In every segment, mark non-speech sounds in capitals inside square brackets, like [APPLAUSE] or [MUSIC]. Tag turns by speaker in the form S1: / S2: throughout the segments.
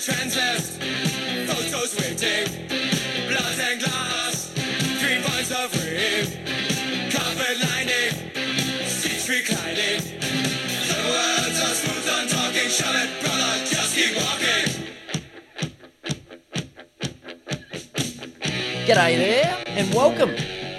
S1: transist, photos waiting, blood and glass, three pints of rim, carpet lining, seats reclining. The words are smooth on talking, shove it, brother, just keep walking.
S2: G'day there, and welcome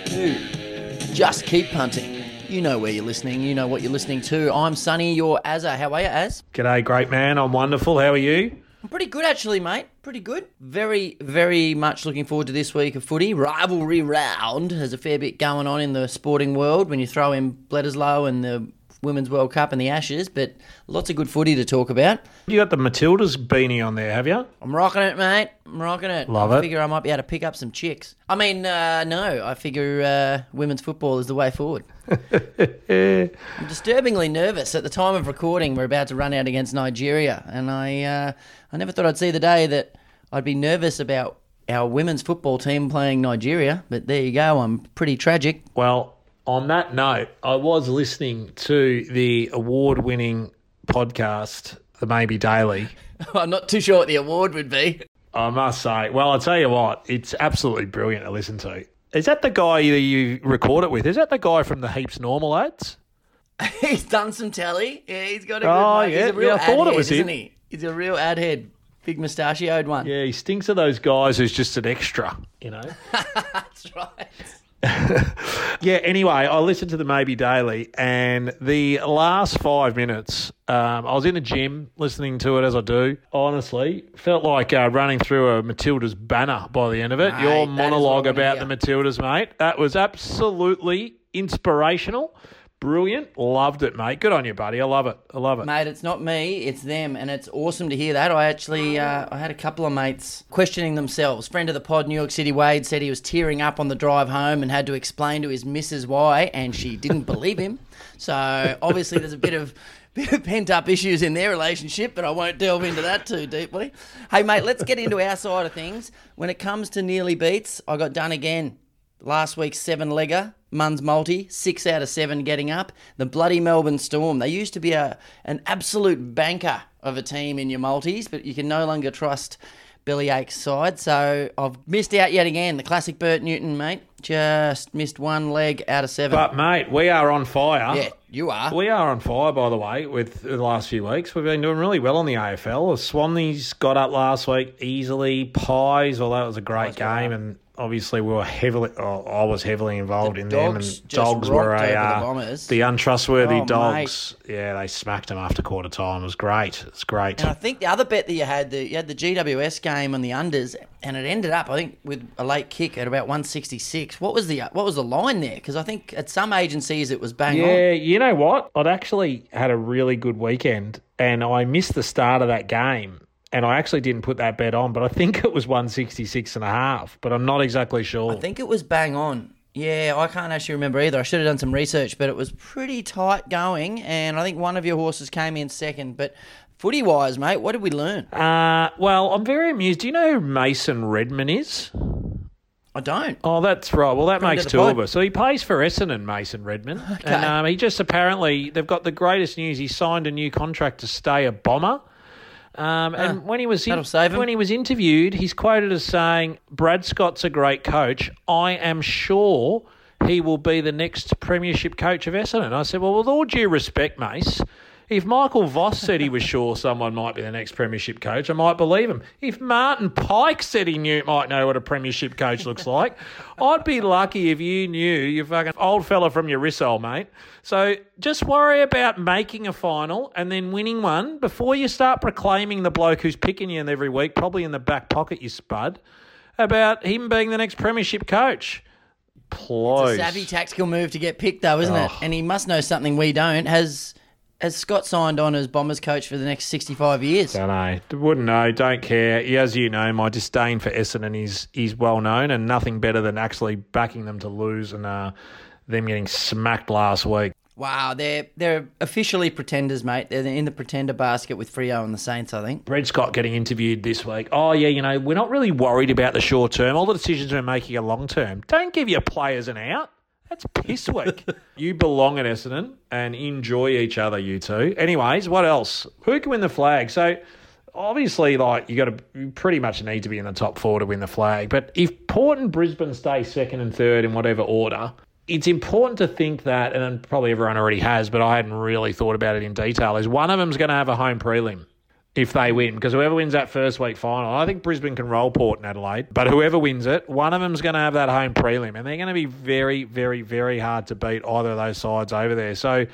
S2: to Just Keep Punting. You know where you're listening, you know what you're listening to. I'm Sunny, you're Azza. How are you, Az?
S3: G'day, great man. I'm wonderful. How are you?
S2: Pretty good, actually, mate. Pretty good. Very, very much looking forward to this week of footy. Rivalry round. There's a fair bit going on in the sporting world when you throw in Bledisloe and the Women's World Cup and the Ashes, but lots of good footy to talk about.
S3: You got the Matildas beanie on there, have you?
S2: I'm rocking it, mate. I'm rocking it.
S3: Love
S2: I
S3: it.
S2: figure I might be able to pick up some chicks. I mean, uh, no, I figure uh, women's football is the way forward. [LAUGHS] I'm disturbingly nervous. At the time of recording, we're about to run out against Nigeria, and I, uh, I never thought I'd see the day that I'd be nervous about our women's football team playing Nigeria. But there you go. I'm pretty tragic.
S3: Well, on that note, I was listening to the award winning podcast, The Maybe Daily. [LAUGHS]
S2: I'm not too sure what the award would be.
S3: I must say, well, I'll tell you what, it's absolutely brilliant to listen to. Is that the guy that you record it with? Is that the guy from the Heaps Normal ads? [LAUGHS]
S2: he's done some telly. Yeah, he's got a good.
S3: Oh,
S2: mate. He's
S3: yeah.
S2: a real
S3: Yeah, I thought it was
S2: head,
S3: him.
S2: isn't he? He's a real ad head, big mustachioed one.
S3: Yeah, he stinks of those guys who's just an extra, you know? [LAUGHS]
S2: That's right. [LAUGHS]
S3: Yeah, anyway, I listened to the Maybe Daily, and the last five minutes, um, I was in the gym listening to it as I do. Honestly, felt like uh, running through a Matilda's banner by the end of it.
S2: Mate,
S3: Your
S2: that is what I
S3: monologue about the Matildas, mate, that was absolutely inspirational. Brilliant. Loved it, mate. Good on you, buddy. I love it. I love it.
S2: Mate, it's not me, it's them, and it's awesome to hear that. I actually, uh, I had a couple of mates questioning themselves. Friend of the pod, New York City Wade, said he was tearing up on the drive home and had to explain to his missus why, and she didn't believe him. So obviously, there's a bit of [LAUGHS] bit of pent up issues in their relationship, but I won't delve into that too deeply. Hey, mate, let's get into our side of things. When it comes to nearly beats, I got done again. Last week's seven legger, Mun's multi, six out of seven getting up. The bloody Melbourne Storm. They used to be a an absolute banker of a team in your multis, but you can no longer trust Bellyache's side. So I've missed out yet again. The classic Bert Newton, mate. Just missed one leg out of seven.
S3: But, mate, we are on fire.
S2: yeah, you are.
S3: We are on fire, by the way, with the last few weeks. We've been doing really well on the AFL. Swannies got up last week easily. Pies, although it was a great game, and obviously we were heavily. Oh, I was heavily involved
S2: The
S3: in them, and dogs were a
S2: over the
S3: uh,
S2: Bombers.
S3: the untrustworthy
S2: Oh,
S3: dogs. Yeah, they smacked them after quarter time. It was great. It's great.
S2: And I think the other bet that you had, the, you had the GWS game on the unders, and it ended up, I think, with a late kick at about 166. What was the what was the line there? Because I think at some agencies it was bang on.
S3: Yeah, you know what? I'd actually had a really good weekend and I missed the start of that game. And I actually didn't put that bet on, but I think it was 166 and a half, but I'm not exactly sure.
S2: I think it was bang on. Yeah, I can't actually remember either. I should have done some research, but it was pretty tight going, and I think one of your horses came in second. But footy wise, mate, what did we learn?
S3: uh, well, I'm very amused. Do you know who Mason Redman is?
S2: I don't.
S3: Oh, that's right. Well, that
S2: Friend
S3: makes two
S2: pod.
S3: of us. So he plays for Essendon, Mason Redman. And um, he just apparently, they've got the greatest news. He signed a new contract to stay a bomber. Um, and when he was in, when he was interviewed, he's quoted as saying, "Brad Scott's a great coach. I am sure he will be the next premiership coach of Essendon." I said, "Well, with all due respect, Mace, if Michael Voss said he was sure someone might be the next premiership coach, I might believe him. If Martin Pike said he knew might know what a premiership coach looks like, I'd be lucky if you knew, you fucking old fella from your Rissole, mate. So just worry about making a final and then winning one before you start proclaiming the bloke who's picking you in every week, probably in the back pocket, you spud, about him being the next premiership coach. Please.
S2: Savvy tactical move to get picked, though, isn't it?
S3: Oh.
S2: And he must know something we don't. Has has Scott signed on as Bombers coach for the next sixty-five years?
S3: Don't know. Wouldn't know. Don't care. As you know, my disdain for Essendon is is well known, and nothing better than actually backing them to lose and uh, them getting smacked last week.
S2: Wow, they're they're officially pretenders, mate. They're in the pretender basket with Freo and the Saints, I think.
S3: Brad Scott getting interviewed this week. Oh yeah, you know we're not really worried about the short term. All the decisions we're making are long term. Don't give your players an out. That's piss week. [LAUGHS] you belong at Essendon and enjoy each other, you two. Anyways, what else? Who can win the flag? So obviously, like you got to you pretty much need to be in the top four to win the flag. But if Port and Brisbane stay second and third in whatever order, it's important to think that, and probably everyone already has, but I hadn't really thought about it in detail. Is one of them's going to have a home prelim if they win, because whoever wins that first week final, I think Brisbane can roll Port and Adelaide, but whoever wins it, one of them's going to have that home prelim, and they're going to be very, very, very hard to beat either of those sides over there. So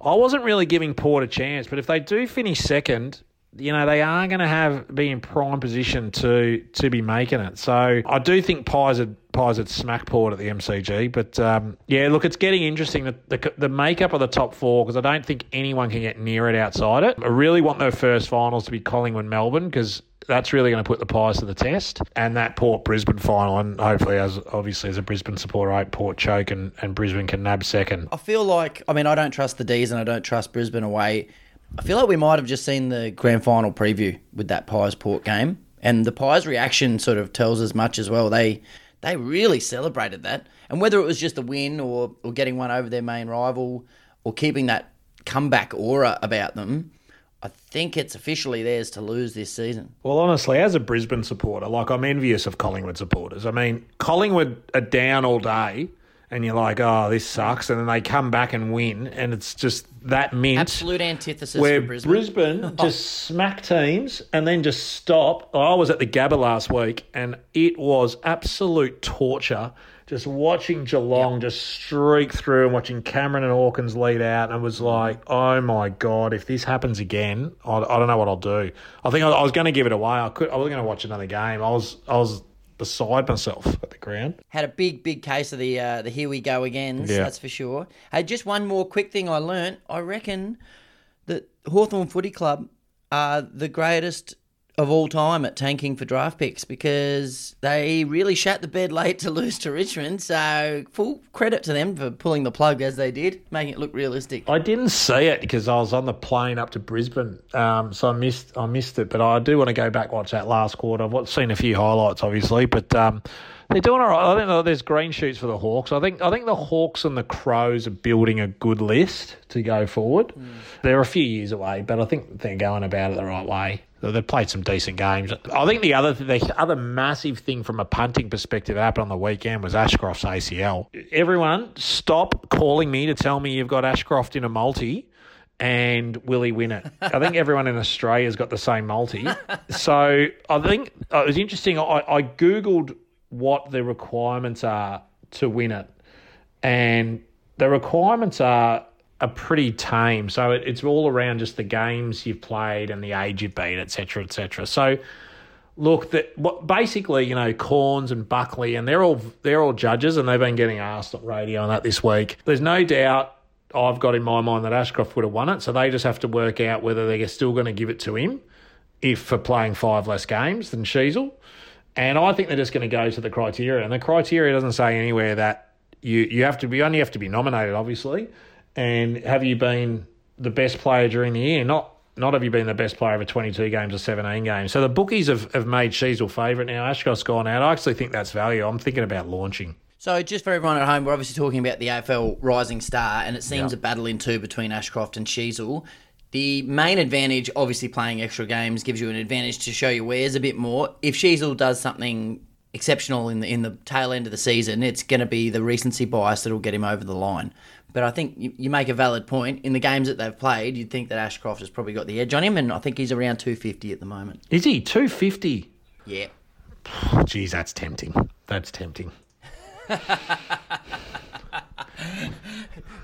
S3: I wasn't really giving Port a chance, but if they do finish second, you know they are going to have be in prime position to to be making it. So I do think Pies had Pies had smack Port at the MCG, but um, yeah, look, it's getting interesting the the, the makeup of the top four because I don't think anyone can get near it outside it. I really want their first finals to be Collingwood Melbourne because that's really going to put the Pies to the test. And that Port Brisbane final, and hopefully, as obviously as a Brisbane supporter, I hope Port choke and, and Brisbane can nab second.
S2: I feel like, I mean, I don't trust the D's and I don't trust Brisbane away. I feel like we might have just seen the grand final preview with that Pies Port game, and the Pies reaction sort of tells as much as well. They they really celebrated that, and whether it was just a win or or getting one over their main rival or keeping that comeback aura about them, I think it's officially theirs to lose this season.
S3: Well, honestly, as a Brisbane supporter, like I'm envious of Collingwood supporters. I mean, Collingwood are down all day, and you're like, oh, this sucks, and then they come back and win, and it's just that mint.
S2: Absolute antithesis
S3: Where
S2: for Brisbane.
S3: Brisbane [LAUGHS] just smack teams and then just stop. Oh, I was at the Gabba last week and it was absolute torture just watching Geelong just streak through and watching Cameron and Hawkins lead out. And it was like, oh my God, if this happens again, I, I don't know what I'll do. I think I, I was going to give it away. I could. I was going to watch another game. I was. I was beside myself at the ground.
S2: Had a big, big case of the uh, the here we go again.
S3: Yeah.
S2: That's for sure. Hey, just one more quick thing I learnt. I reckon that Hawthorn Footy Club are the greatest of all time at tanking for draft picks because they really shat the bed late to lose to Richmond. So full credit to them for pulling the plug as they did, making it look realistic.
S3: I didn't see it because I was on the plane up to Brisbane, um, so I missed I missed it. But I do want to go back watch that last quarter. I've seen a few highlights, obviously, but um, they're doing all right. I think there's green shoots for the Hawks. I think I think the Hawks and the Crows are building a good list to go forward. They're a few years away, but I think they're going about it the right way. They've played some decent games. I think the other the other massive thing from a punting perspective that happened on the weekend was Ashcroft's ACL. Everyone, stop calling me to tell me you've got Ashcroft in a multi and will he win it? I think everyone in Australia's got the same multi. So I think uh, it was interesting. I, I Googled what the requirements are to win it, and the requirements are are pretty tame. So it, it's all around just the games you've played and the age you've been, etc., etc. So look, that what basically you know Cornes and Buckley, and they're all they're all judges, and they've been getting asked on radio on that this week. There's no doubt. I've got in my mind that Ashcroft would have won it, so they just have to work out whether they're still going to give it to him if for playing five less games than Sheezel. And I think they're just going to go to the criteria, and the criteria doesn't say anywhere that you you have to be only have to be nominated, obviously, and have you been the best player during the year? Not not have you been the best player over 22 games or 17 games. So the bookies have, have made Sheezel favourite now. Ashcroft's gone out. I actually think that's value. I'm thinking about launching.
S2: So, just for everyone at home, we're obviously talking about the AFL Rising Star, and it seems
S3: Yeah.
S2: a battle in two between Ashcroft and Sheezel. The main advantage, obviously, playing extra games gives you an advantage to show your wares a bit more. If Sheezel does something exceptional in the in the tail end of the season, it's going to be the recency bias that'll get him over the line. But I think you, you make a valid point. In the games that they've played, you'd think that Ashcroft has probably got the edge on him, and I think he's around 250 at the moment.
S3: Is he 250?
S2: Yeah. [SIGHS]
S3: Geez, that's tempting. That's tempting.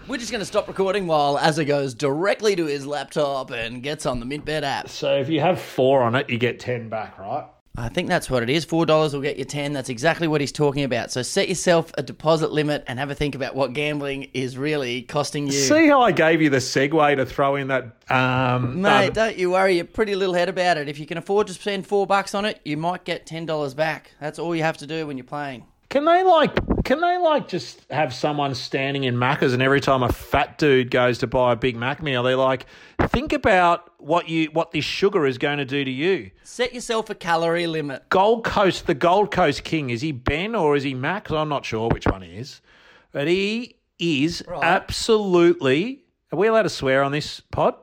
S2: We're just going to stop recording while Azza goes directly to his laptop and gets on the Mintbet app.
S3: So if you have four on it, you get 10 back, right?
S2: I think that's what it is. Four dollars will get you ten. That's exactly what he's talking about. So set yourself a deposit limit and have a think about what gambling is really costing you.
S3: See how I gave you the segue to throw in that. Um,
S2: Mate,
S3: uh,
S2: don't you worry. You're pretty little head about it. If you can afford to spend four bucks on it, you might get ten dollars back. That's all you have to do when you're playing.
S3: Can they like? Can they like just have someone standing in Macca's and every time a fat dude goes to buy a Big Mac meal, they're like, think about what you what this sugar is going to do to you.
S2: Set yourself a calorie limit.
S3: Gold Coast, the Gold Coast King, is he Ben or is he Max? 'Cause I'm not sure which one he is, but he is absolutely. Are we allowed to swear on this pod?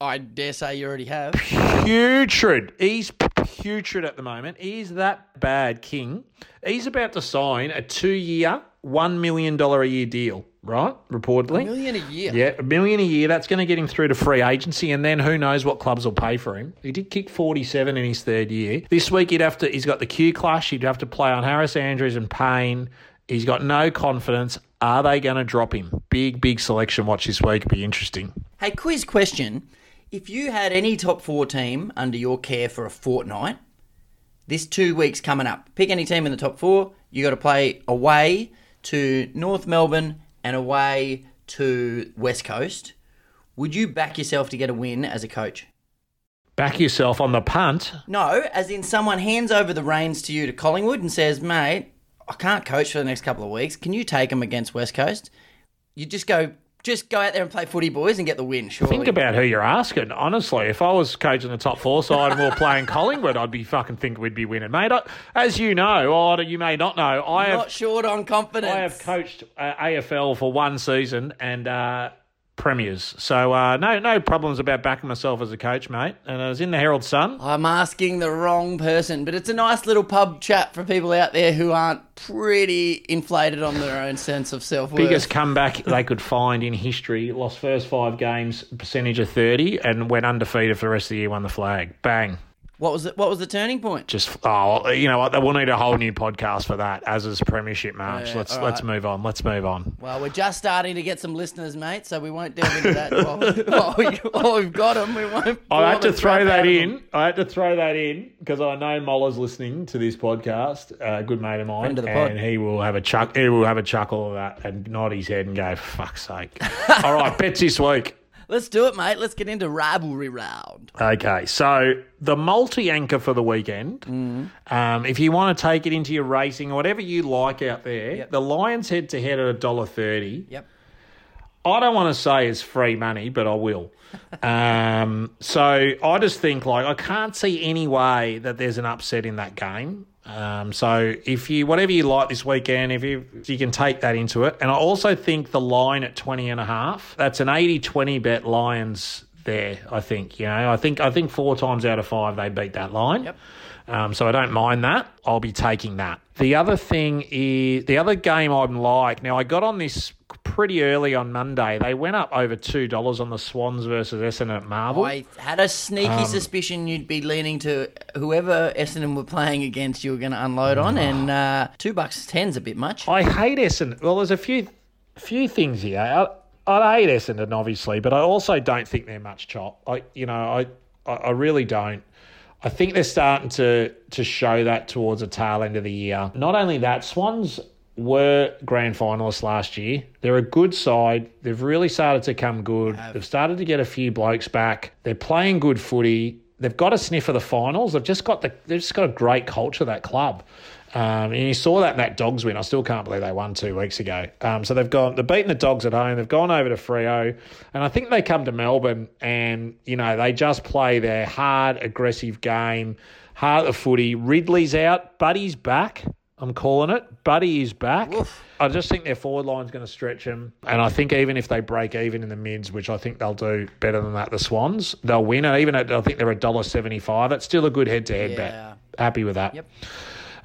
S2: I dare say you already have.
S3: putrid. He's putrid at the moment. He's that bad, King. He's about to sign a two-year, one million dollar a year deal. Right, reportedly.
S2: A million a year.
S3: Yeah, a million a year. That's going to get him through to free agency, and then who knows what clubs will pay for him. He did kick forty-seven in his third year. This week he'd have to. He's got the Q clash. He'd have to play on Harris Andrews and Payne. He's got no confidence. Are they going to drop him? Big, big selection watch this week. Be interesting.
S2: Hey, quiz question. If you had any top four team under your care for a fortnight, this two weeks coming up, pick any team in the top four. You got to play away to North Melbourne and away to West Coast. Would you back yourself to get a win as a coach?
S3: Back yourself on the punt.
S2: No, as in someone hands over the reins to you to Collingwood and says, mate, I can't coach for the next couple of weeks. Can you take them against West Coast? You just go, just go out there and play footy, boys, and get the win. Surely.
S3: Think about who you're asking. Honestly, if I was coaching the top four side and we were playing Collingwood, I'd be fucking think we'd be winning, mate. I, as you know, or you may not know, I
S2: Not
S3: have
S2: short on confidence.
S3: I have coached uh, AFL for one season and uh, premiers, so uh, no no problems about backing myself as a coach, mate. And I was in the Herald Sun.
S2: I'm asking the wrong person, but it's a nice little pub chat for people out there who aren't pretty inflated on their own sense of self worth.
S3: Biggest comeback they could find in history. Lost first five games, percentage of thirty, and went undefeated for the rest of the year. Won the flag. Bang.
S2: What was it? What was the turning point?
S3: just oh you know what we'll need a whole new podcast for that as is premiership march
S2: Yeah,
S3: let's
S2: all
S3: let's move on let's move on
S2: Well, we're just starting to get some listeners, mate, so we won't delve into that. while, we, while we've got them, we won't.
S3: I had to throw that in. I had to throw that in because I know Moller's listening to this podcast. Uh, a good mate of mine,
S2: of the
S3: and he will have a chuck. He will have a chuckle of that and nod his head and go, "Fuck's sake!" [LAUGHS] All right, bets this week.
S2: Let's do it, mate. Let's get into rivalry round.
S3: Okay, so the multi anchor for the weekend.
S2: Mm.
S3: Um, if you want to take it into your racing or whatever you like out there,
S2: Yep.
S3: the Lions head to head at a dollar thirty.
S2: Yep.
S3: I don't want to say it's free money, but I will. [LAUGHS] um, so I just think like I can't see any way that there's an upset in that game. Um, so if you whatever you like this weekend, if you you can take that into it, and I also think the line at 20 and a half, that's an 80-20 bet Lions there. I think you know I think I think four times out of five they beat that line.
S2: Yep.
S3: Um, so I don't mind that. I'll be taking that. The other thing is the other game I'm like. Now I got on this pretty early on Monday. They went up over two dollars on the Swans versus Essendon at Marvel.
S2: I had a sneaky
S3: Um,
S2: suspicion you'd be leaning to whoever Essendon were playing against. You were going to unload on, and uh, two bucks ten's a bit much.
S3: I hate Essendon. Well, there's a few few things here. I, I hate Essendon, obviously, but I also don't think they're much chop. I, you know, I, I really don't. I think they're starting to to show that towards the tail end of the year. Not only that, Swans were grand finalists last year. They're a good side. They've really started to come good. They've started to get a few blokes back. They're playing good footy. They've got a sniff of the finals. They've just got the they've just got a great culture that club. Um, and you saw that in that Dogs win. I still can't believe they won two weeks ago. Um, so they've gone, they've beaten the Dogs at home. They've gone over to Freo, and I think they come to Melbourne and you know they just play their hard, aggressive game, heart of footy. Ridley's out, Buddy's back. I'm calling it. Buddy is back. I just think their forward line's going to stretch them, and I think even if they break even in the mids, which I think they'll do better than that, the Swans they'll win. And even at I think they're a dollar seventy five. That's still a good head to head bet. Happy with that.
S2: Yep.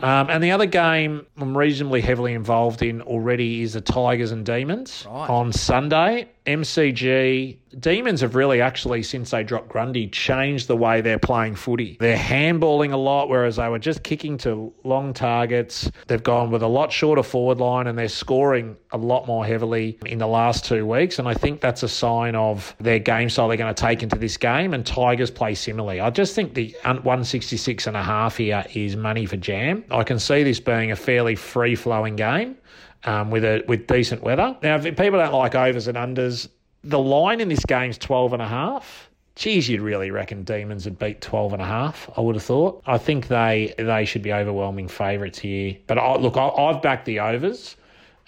S3: Um, and the other game I'm reasonably heavily involved in already is the Tigers and Demons
S2: Right.
S3: on Sunday. MCG Demons have really actually since they dropped Grundy changed the way they're playing footy. They're handballing a lot, whereas they were just kicking to long targets. They've gone with a lot shorter forward line and they're scoring a lot more heavily in the last two weeks. And I think that's a sign of their game style they're going to take into this game. And Tigers play similarly. I just think the 166 and a half here is money for jam. I can see this being a fairly free flowing game. Um, with a with decent weather. Now, if people don't like overs and unders, the line in this game's 12 and a half. Geez, you'd really reckon Demons would beat 12 and a half, I would have thought. I think they they should be overwhelming favourites here. But I, look, I, I've backed the overs,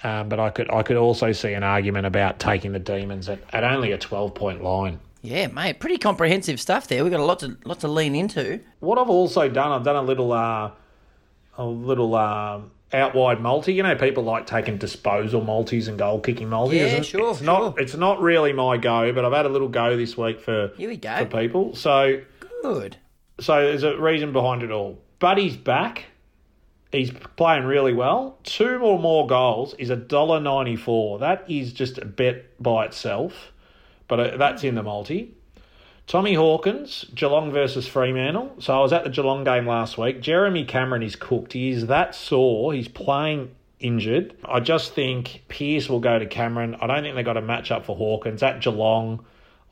S3: um, but I could I could also see an argument about taking the Demons at, at only a 12 point line.
S2: Yeah, mate, pretty comprehensive stuff there. We've got a lot to lot to lean into.
S3: What I've also done, I've done a little uh, a little um, out wide multi. You know, people like taking disposal multis and goal kicking multis.
S2: Yeah,
S3: It's-
S2: sure,
S3: It's not. It's not really my go, but I've had a little go this week for
S2: Here we go.
S3: for people. So
S2: Good.
S3: so there's a reason behind it all. Buddy's back. He's playing really well. Two or more goals is a dollar ninety four. That is just a bet by itself, but uh, that's in the multi. Tommy Hawkins, Geelong versus Fremantle. So I was at the Geelong game last week. Jeremy Cameron is cooked. He is that sore. He's playing injured. I just think Pearce will go to Cameron. I don't think they got a match up for Hawkins at Geelong.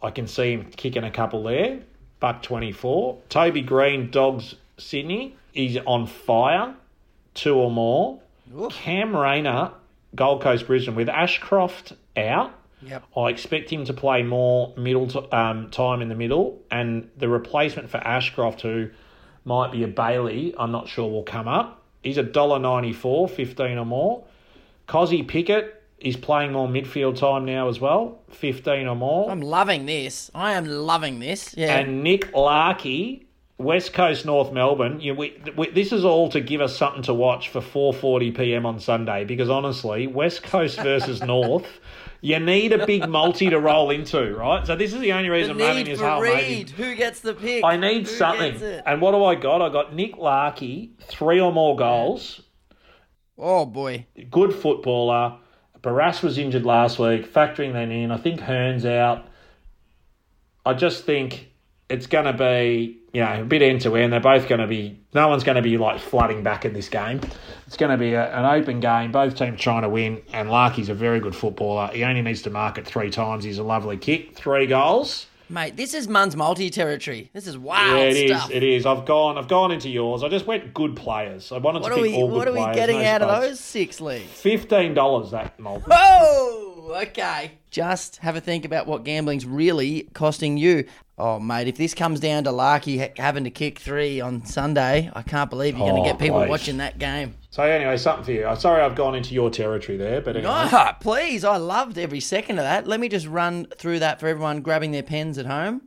S3: I can see him kicking a couple there. Buck twenty four. Toby Greene, Dogs Sydney. He's on fire. Two or more. Cam Rayner, Gold Coast Brisbane, with Ashcroft out.
S2: Yep.
S3: I expect him to play more middle t- um, time in the middle, and the replacement for Ashcroft, who might be a Bailey, I'm not sure will come up. He's a dollar ninety four, fifteen or more. Kozzy Pickett is playing more midfield time now as well, fifteen or more.
S2: I'm loving this. I am loving this. Yeah.
S3: And Nick Larkey, West Coast North Melbourne. You, we, we, this is all to give us something to watch for 4:40 p.m. on Sunday because honestly, West Coast versus [LAUGHS] North, you need a big multi to roll into, right? So this is the only
S2: the
S3: reason I'm having this
S2: for Harley
S3: Reid.
S2: Who gets the pick?
S3: I need
S2: Who
S3: something. And what do I got? I got Nick Larkey, three or more goals.
S2: Oh boy.
S3: Good footballer. Barrass was injured last week. Factoring that in, I think Hearn's out. I just think it's going to be, you know, a bit end to end. They're both going to be, no one's going to be like flooding back in this game. It's going to be a, an open game. Both teams trying to win. And Larkey's a very good footballer. He only needs to mark it three times. He's a lovely kick. Three goals.
S2: Mate, this is Mun's multi territory. This is wild
S3: Yeah, it is.
S2: stuff.
S3: It is. I've gone. I've gone into yours. I just went good players. I wanted
S2: What
S3: to pick
S2: we
S3: all good players.
S2: what are we getting
S3: no
S2: out of those six leagues?
S3: Fifteen dollars that multi.
S2: Oh, okay. Just have a think about what gambling's really costing you. Oh, mate, if this comes down to Larkey ha- having to kick three on Sunday, I can't believe you're going
S3: Oh,
S2: to get people
S3: please.
S2: watching that game.
S3: So anyway, something for you. I'm sorry I've gone into your territory there, but anyway.
S2: Ah, please, I loved every second of that. Let me just run through that for everyone grabbing their pens at home.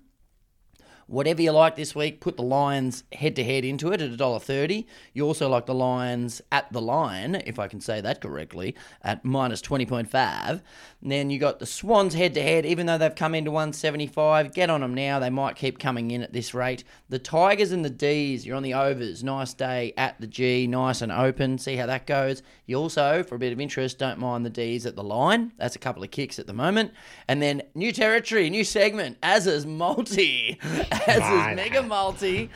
S2: Whatever you like this week, put the Lions head to head into it at $1.30. You also like the Lions at the line, if I can say that correctly, at minus 20.5. And then you got the Swans head to head, even though they've come into 175. Get on them now. They might keep coming in at this rate. The Tigers and the D's, you're on the overs. Nice day at the G, nice and open. See how that goes. You also, for a bit of interest, don't mind the D's at the line. That's a couple of kicks at the moment. And then new territory, new segment, Az's multi. Az's mega multi.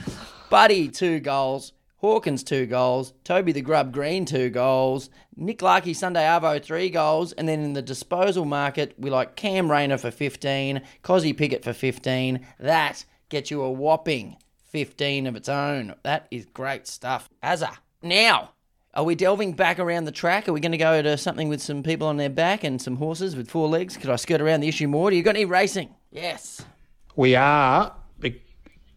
S2: Buddy, two goals. Hawkins, two goals. Toby the Grub Greene, two goals. Nick Larkey, Sunday Arvo, three goals. And then in the disposal market, we like Cam Rayner for 15, Kozzy Pickett for 15. That gets you a whopping 15 of its own. That is great stuff. Azza. Now, are we delving back around the track? Are we going to go to something with some people on their back and some horses with four legs? Could I skirt around the issue more? Do you got any racing? Yes.
S3: We are be-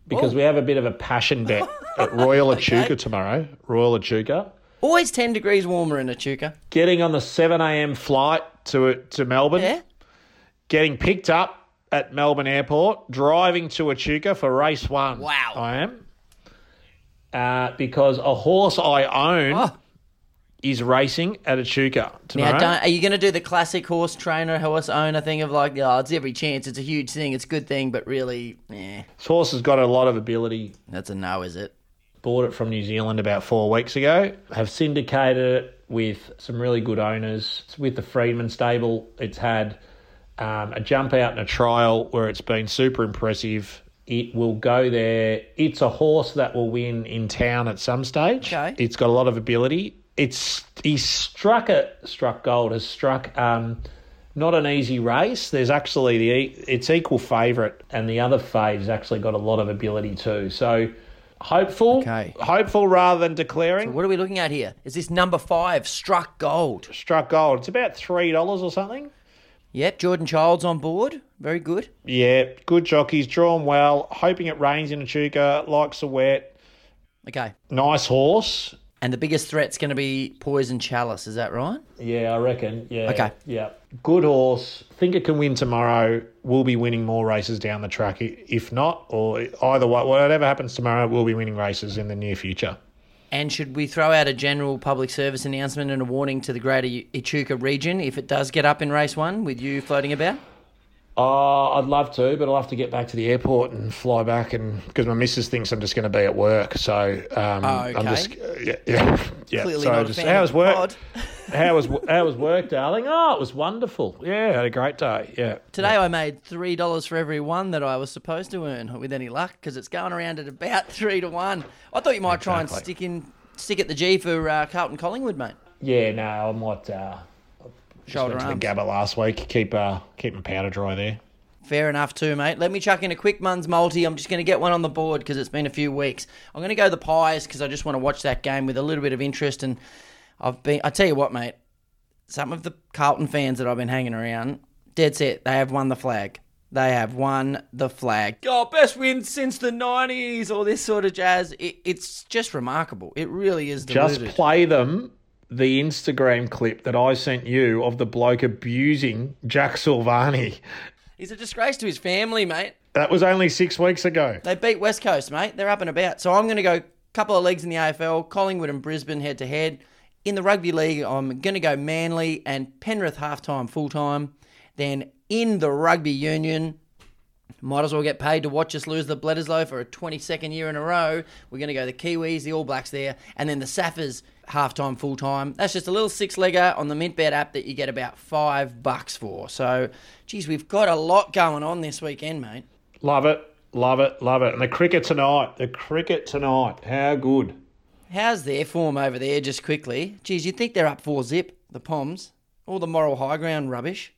S3: because
S2: Oh.
S3: we have a bit of a passion bet [LAUGHS] at Royal Echuca tomorrow. Royal Echuca.
S2: Always 10 degrees warmer in Echuca.
S3: Getting on the seven AM flight to to Melbourne.
S2: Yeah?
S3: Getting picked up at Melbourne Airport, driving to Echuca for race one.
S2: Wow.
S3: I am. Uh, because a horse I own
S2: Oh.
S3: Is racing at Echuca tomorrow.
S2: Now, don't, are you going to do the classic horse trainer, horse owner thing of like, oh, it's every chance, it's a huge thing, it's a good thing, but really, eh,
S3: This horse has got a lot of ability.
S2: that's a no, is it?
S3: Bought it from New Zealand about four weeks ago. Have syndicated it with some really good owners. It's with the Freedman stable. It's had um, a jump out and a trial where it's been super impressive. It will go there. It's a horse that will win in town at some stage.
S2: Okay.
S3: It's got a lot of ability. It's he's struck a struck gold. Has struck um, not an easy race. There's actually the it's equal favourite, and the other fave's actually got a lot of ability too. So hopeful,
S2: Okay.
S3: hopeful rather than declaring.
S2: What are we looking at here? Is this number five, Struck Gold?
S3: Struck gold. It's about three dollars or something.
S2: Yep, Jordan Childs on board. Very good.
S3: Yeah, good jockeys, drawn well. Hoping it rains in Echuca. Likes the wet.
S2: Okay.
S3: Nice horse.
S2: And the biggest threat's going to be Poison Chalice, is that right?
S3: Yeah, I reckon. Yeah.
S2: Okay.
S3: Yeah. Good horse. Think it can win tomorrow. We'll be winning more races down the track. If not, or either way, whatever happens tomorrow, we'll be winning races in the near future.
S2: And should we throw out a general public service announcement and a warning to the greater Echuca region if it does get up in race one with you floating about?
S3: Oh, I'd love to, but I'll have to get back to the airport and fly back, and because my missus thinks I'm just going to be at work, so um,
S2: Oh, okay.
S3: I'm just yeah, yeah, [LAUGHS] yeah.
S2: Clearly
S3: so
S2: not
S3: just, how was work?
S2: pod.
S3: how was [LAUGHS] how was work, darling? Oh, it was wonderful. Yeah, had a great day. Yeah,
S2: Today I made three dollars for every one that I was supposed to earn with any luck because it's going around at about [LAUGHS] three to one. I thought you might try and stick in stick at the G for uh, Carlton Collingwood, mate.
S3: yeah. No, I might. Uh,
S2: Shoulder
S3: went to
S2: arms.
S3: the Gabba last week. Keep uh, keep my powder dry there.
S2: Fair enough, too, mate. Let me chuck in a quick Muns multi. I'm just going to get one on the board because it's been a few weeks. I'm going to go the Pies because I just want to watch that game with a little bit of interest. And I've been, I tell you what, mate, some of the Carlton fans that I've been hanging around, dead set, they have won the flag. They have won the flag. Oh, best win since the 90s, all this sort of jazz. It, it's just remarkable. It really is
S3: Just play them the Instagram clip that I sent you of the bloke abusing Jack Silvagni.
S2: He's a disgrace to his family, mate.
S3: That was only six weeks ago.
S2: They beat West Coast, mate. They're up and about. So I'm going to go a couple of leagues in the AFL, Collingwood and Brisbane head to head. In the rugby league, I'm going to go Manly and Penrith half time, full time. Then in the rugby union, might as well get paid to watch us lose the Bledisloe for a 22nd year in a row. We're going to go the Kiwis, the All Blacks there, and then the Saffers half time, full time. That's just a little six legger on the Mintbet app that you get about five bucks for. So, geez, we've got a lot going on this weekend, mate.
S3: Love it, love it, love it. And the cricket tonight, the cricket tonight, how good.
S2: How's their form over there, just quickly? Geez, you'd think they're up four zip, the Poms. All the moral high ground rubbish.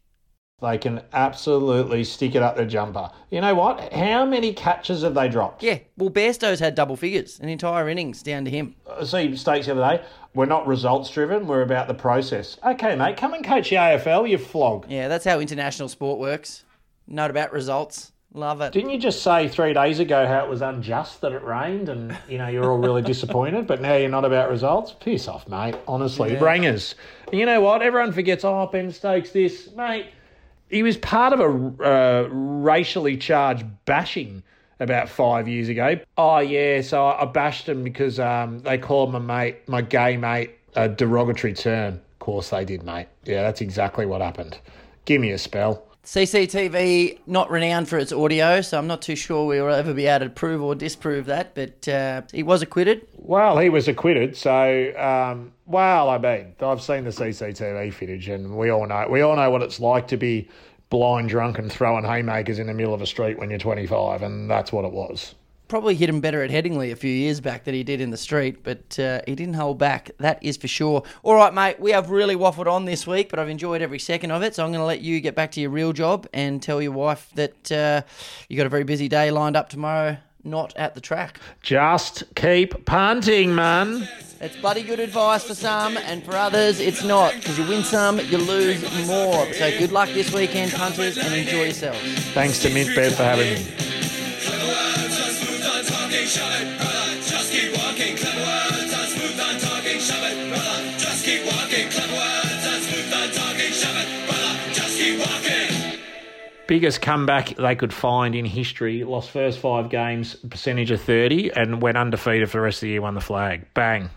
S3: They can absolutely stick it up their jumper. You know what? How many catches have they dropped?
S2: Yeah, well, Bairstow's had double figures, an entire innings down to him.
S3: I see Stokes the other day. We're not results driven, we're about the process. Okay, mate, come and coach the AFL, you flog.
S2: Yeah, that's how international sport works. Note about results. Love it.
S3: Didn't you just say three days ago how it was unjust that it rained and, you know, you're all really [LAUGHS] disappointed, but now you're not about results? Piss off, mate. Honestly. Rangers. And you know what? Everyone forgets, oh, Ben Stokes this. Mate, he was part of a uh, racially charged bashing about five years ago. Oh, yeah, so I bashed him because um, they called my mate, my gay mate, a derogatory term. Of course they did, mate. Yeah, that's exactly what happened. Give me a spell.
S2: CCTV, not renowned for its audio, so I'm not too sure we will ever be able to prove or disprove that, but uh, he was acquitted.
S3: Well, he was acquitted, so um, well, I mean, I've seen the CCTV footage, and we all know we all know what it's like to be blind drunk and throwing haymakers in the middle of a street when you're 25, and that's what it was.
S2: Probably hit him better at Headingley a few years back than he did in the street, but uh, he didn't hold back. That is for sure. All right, mate, we have really waffled on this week, but I've enjoyed every second of it. So I'm going to let you get back to your real job and tell your wife that uh, you got a very busy day lined up tomorrow, not at the track.
S3: Just keep punting, man.
S2: It's bloody good advice for some, and for others, it's not because you win some, you lose more. So good luck this weekend, punters, and enjoy yourselves.
S3: Thanks to Mintbet for having me. Biggest comeback they could find in history. Lost first five games, percentage of 30, and went undefeated for the rest of the year, won the flag. Bang.